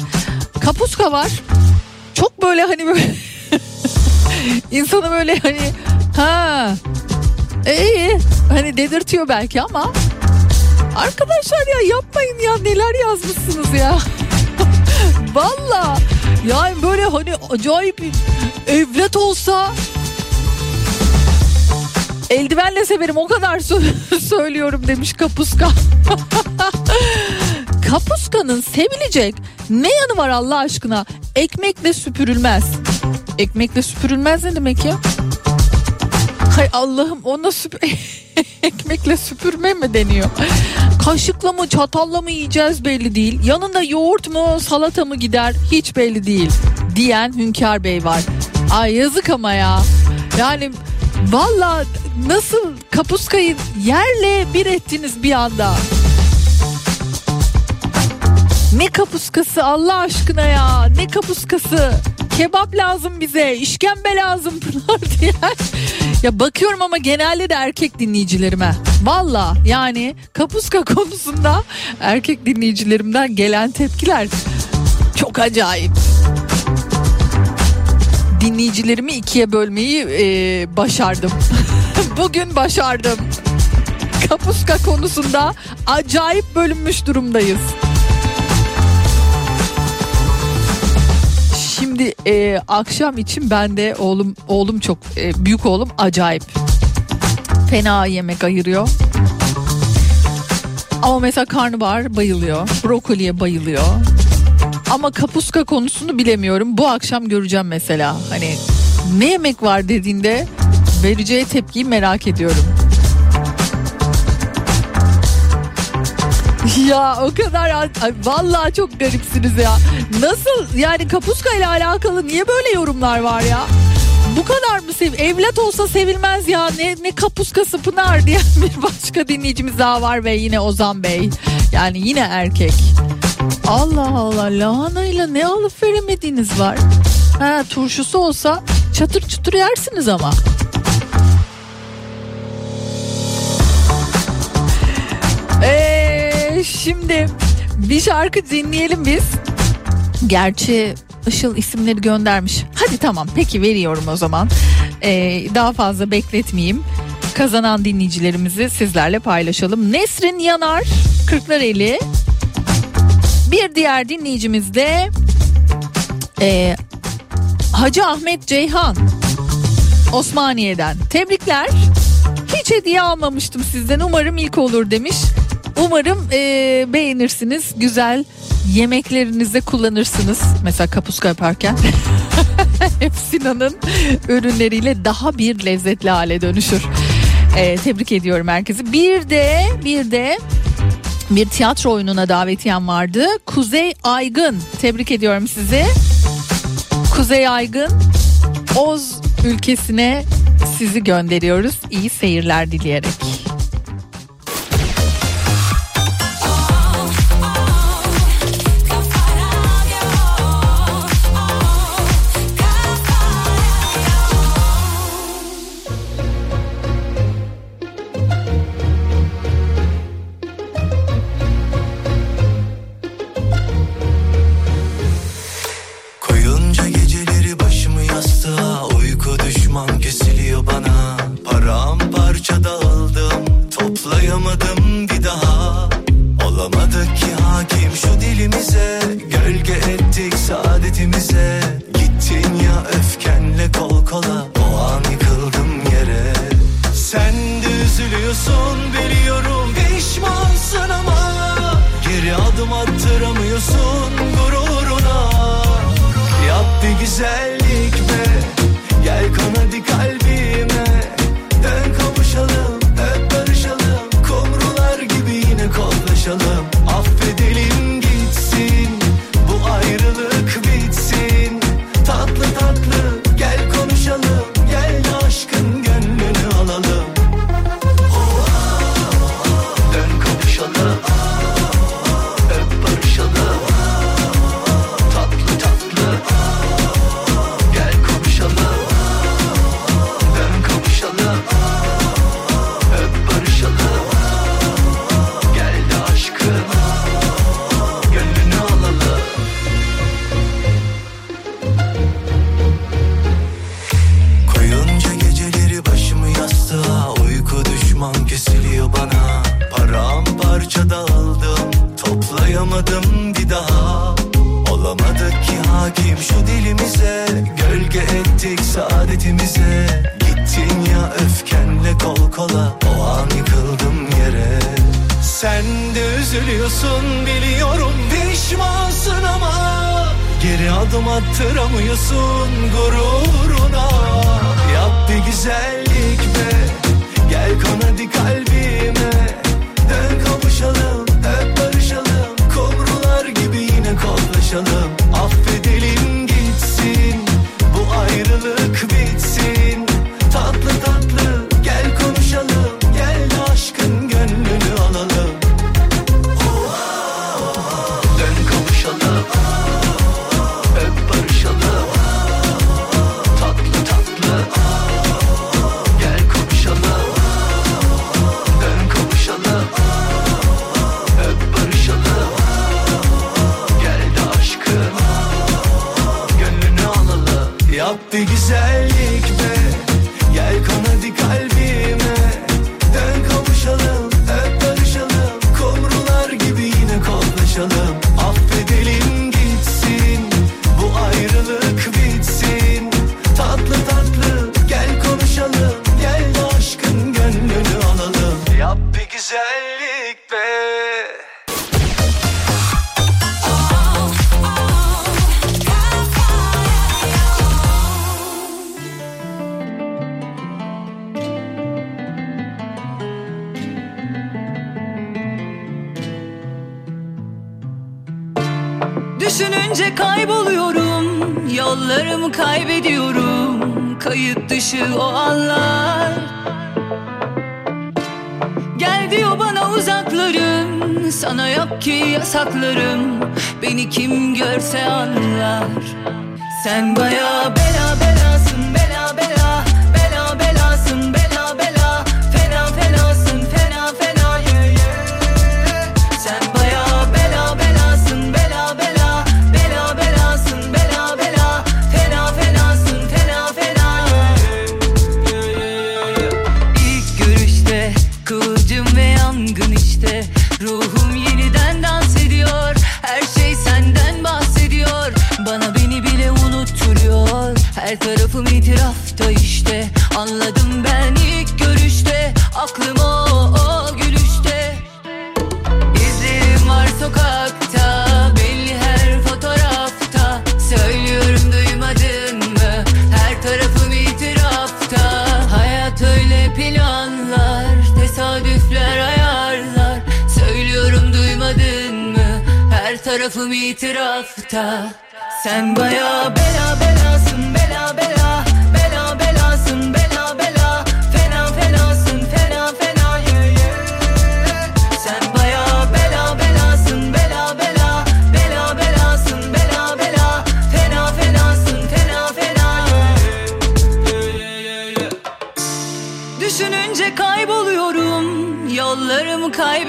kapuska var. Çok böyle hani böyle [laughs] insanı böyle hani ha iyi hani dedirtiyor belki ama Arkadaşlar ya yapmayın ya neler yazmışsınız ya. [laughs] Valla yani böyle hani acayip evlat olsa eldivenle severim o kadar sö- [laughs] söylüyorum demiş kapuska. [laughs] Kapuskanın sevilecek ne yanı var Allah aşkına? Ekmekle süpürülmez. Ekmekle süpürülmez ne demek ya? Hay Allah'ım ona süp [laughs] ekmekle süpürme mi deniyor? Kaşıkla mı çatalla mı yiyeceğiz belli değil. Yanında yoğurt mu salata mı gider hiç belli değil. Diyen Hünkar Bey var. Ay yazık ama ya. Yani valla nasıl kapuskayı yerle bir ettiniz bir anda. Ne kapuskası Allah aşkına ya ne kapuskası. Kebap lazım bize işkembe lazım Pınar [laughs] diye. Ya bakıyorum ama genelde de erkek dinleyicilerime. Valla yani kapuska konusunda erkek dinleyicilerimden gelen tepkiler çok acayip. Dinleyicilerimi ikiye bölmeyi e, başardım. [laughs] Bugün başardım. Kapuska konusunda acayip bölünmüş durumdayız. Şimdi e, akşam için ben de oğlum oğlum çok e, büyük oğlum acayip fena yemek ayırıyor. Ama mesela karnabahar bayılıyor, brokoliye bayılıyor. Ama kapuska konusunu bilemiyorum. Bu akşam göreceğim mesela. Hani ne yemek var dediğinde vereceği tepkiyi merak ediyorum. [laughs] Ya o kadar ay, vallahi çok garipsiniz ya. Nasıl yani kapuska ile alakalı niye böyle yorumlar var ya? Bu kadar mı sev evlat olsa sevilmez ya ne ne kapuskası Pınar diye [laughs] bir başka dinleyicimiz daha var ve yine Ozan Bey. Yani yine erkek. Allah Allah lahanayla ne alıp veremediğiniz var. Ha turşusu olsa çatır çutur yersiniz ama. Şimdi bir şarkı dinleyelim biz. Gerçi Işıl isimleri göndermiş. Hadi tamam peki veriyorum o zaman. Ee, daha fazla bekletmeyeyim. Kazanan dinleyicilerimizi sizlerle paylaşalım. Nesrin Yanar Kırklareli. Bir diğer dinleyicimiz de e, Hacı Ahmet Ceyhan Osmaniye'den. Tebrikler. Hiç hediye almamıştım sizden. Umarım ilk olur demiş. Umarım e, beğenirsiniz. Güzel yemeklerinizde kullanırsınız. Mesela kapuska yaparken. [laughs] Hep Sinan'ın ürünleriyle daha bir lezzetli hale dönüşür. E, tebrik ediyorum herkesi. Bir de bir de bir tiyatro oyununa davetiyem vardı. Kuzey Aygın. Tebrik ediyorum sizi. Kuzey Aygın Oz ülkesine sizi gönderiyoruz. İyi seyirler dileyerek.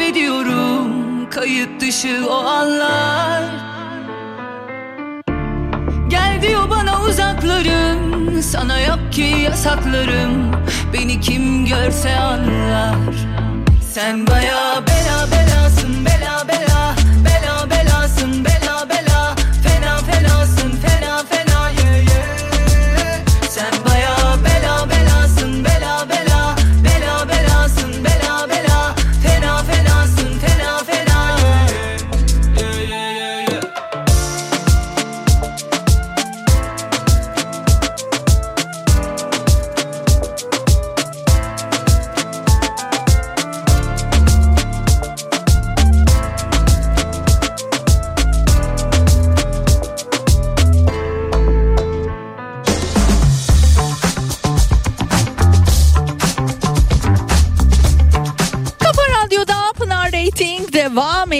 Kaybediyorum Kayıt dışı o anlar. Gel diyor bana uzaklarım. Sana yok ki yasaklarım. Beni kim görse anlar. Sen baya bela belasın bela bela Bela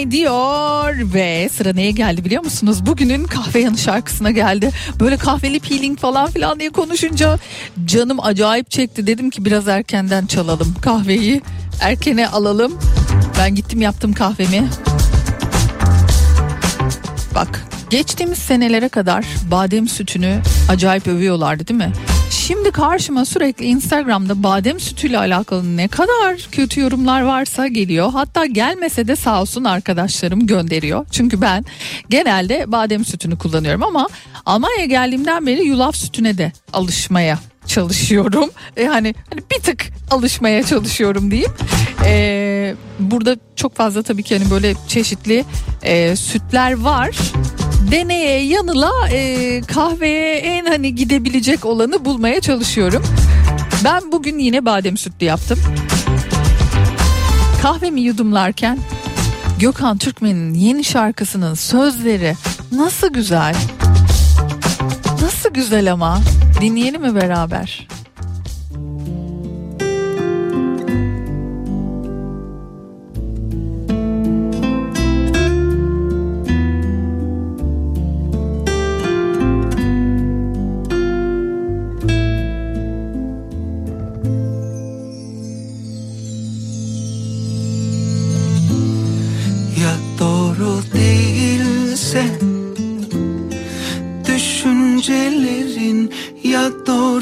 ediyor ve sıra neye geldi biliyor musunuz? Bugünün kahve yanı şarkısına geldi. Böyle kahveli peeling falan filan diye konuşunca canım acayip çekti. Dedim ki biraz erkenden çalalım kahveyi. Erkene alalım. Ben gittim yaptım kahvemi. Bak geçtiğimiz senelere kadar badem sütünü acayip övüyorlardı değil mi? Şimdi karşıma sürekli Instagram'da badem sütüyle alakalı ne kadar kötü yorumlar varsa geliyor. Hatta gelmese de sağ olsun arkadaşlarım gönderiyor. Çünkü ben genelde badem sütünü kullanıyorum ama Almanya'ya geldiğimden beri yulaf sütüne de alışmaya çalışıyorum. Yani hani bir tık alışmaya çalışıyorum diyeyim. Ee, burada çok fazla tabii ki hani böyle çeşitli e, sütler var. Deneye yanıla e, kahveye en hani gidebilecek olanı bulmaya çalışıyorum. Ben bugün yine badem sütlü yaptım. Kahvemi yudumlarken Gökhan Türkmen'in yeni şarkısının sözleri nasıl güzel. Nasıl güzel ama. Dinleyelim mi beraber?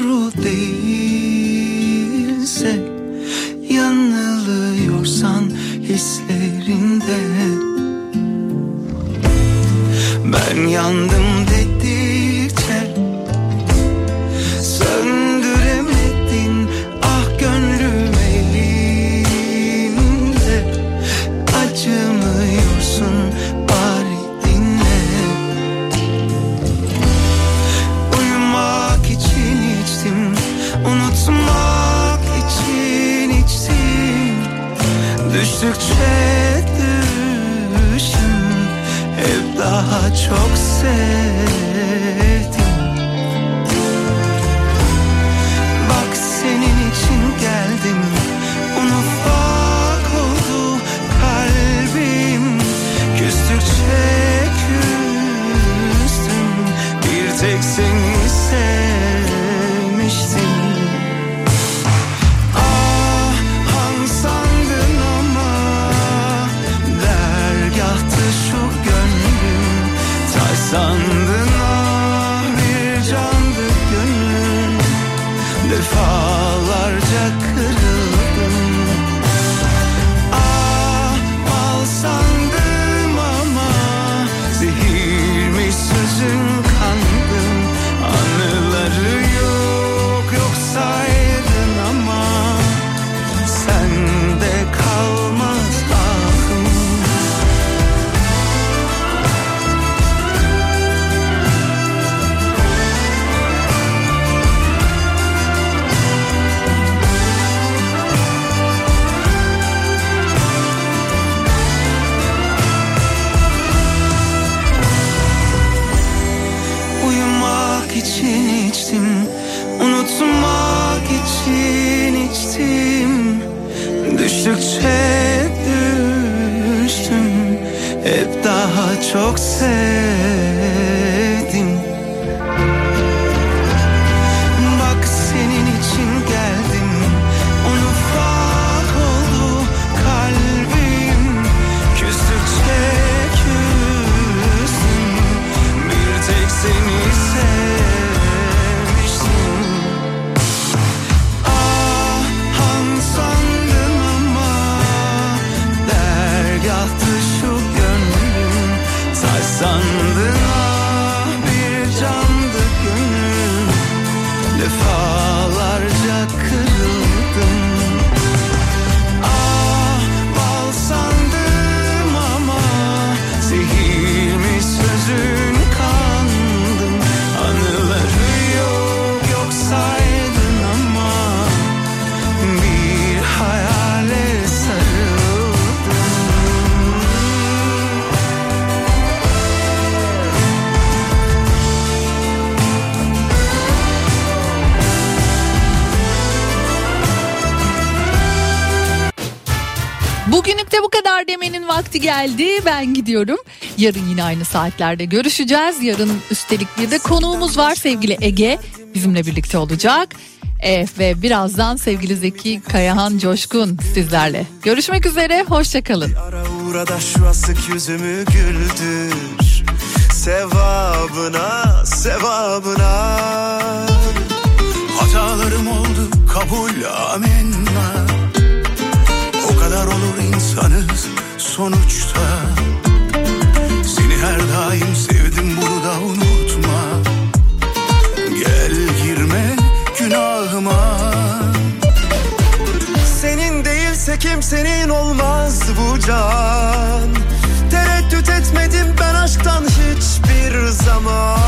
Doğru değilse vakti geldi. Ben gidiyorum. Yarın yine aynı saatlerde görüşeceğiz. Yarın üstelik bir de konuğumuz var sevgili Ege. Bizimle birlikte olacak. E, ve birazdan sevgili Zeki Kayahan Coşkun sizlerle. Görüşmek üzere. Hoşçakalın. Yüzümü güldür Sevabına, sevabına Hatalarım oldu kabul amenna O kadar olur insanız sonuçta. Seni her daim sevdim bunu da unutma. Gel girme günahıma. Senin değilse kimsenin olmaz bu can. Tereddüt etmedim ben aşktan hiçbir zaman.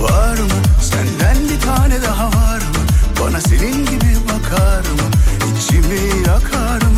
Var mı? Senden bir tane daha var mı? Bana senin gibi bakar mı? İçimi yakar mı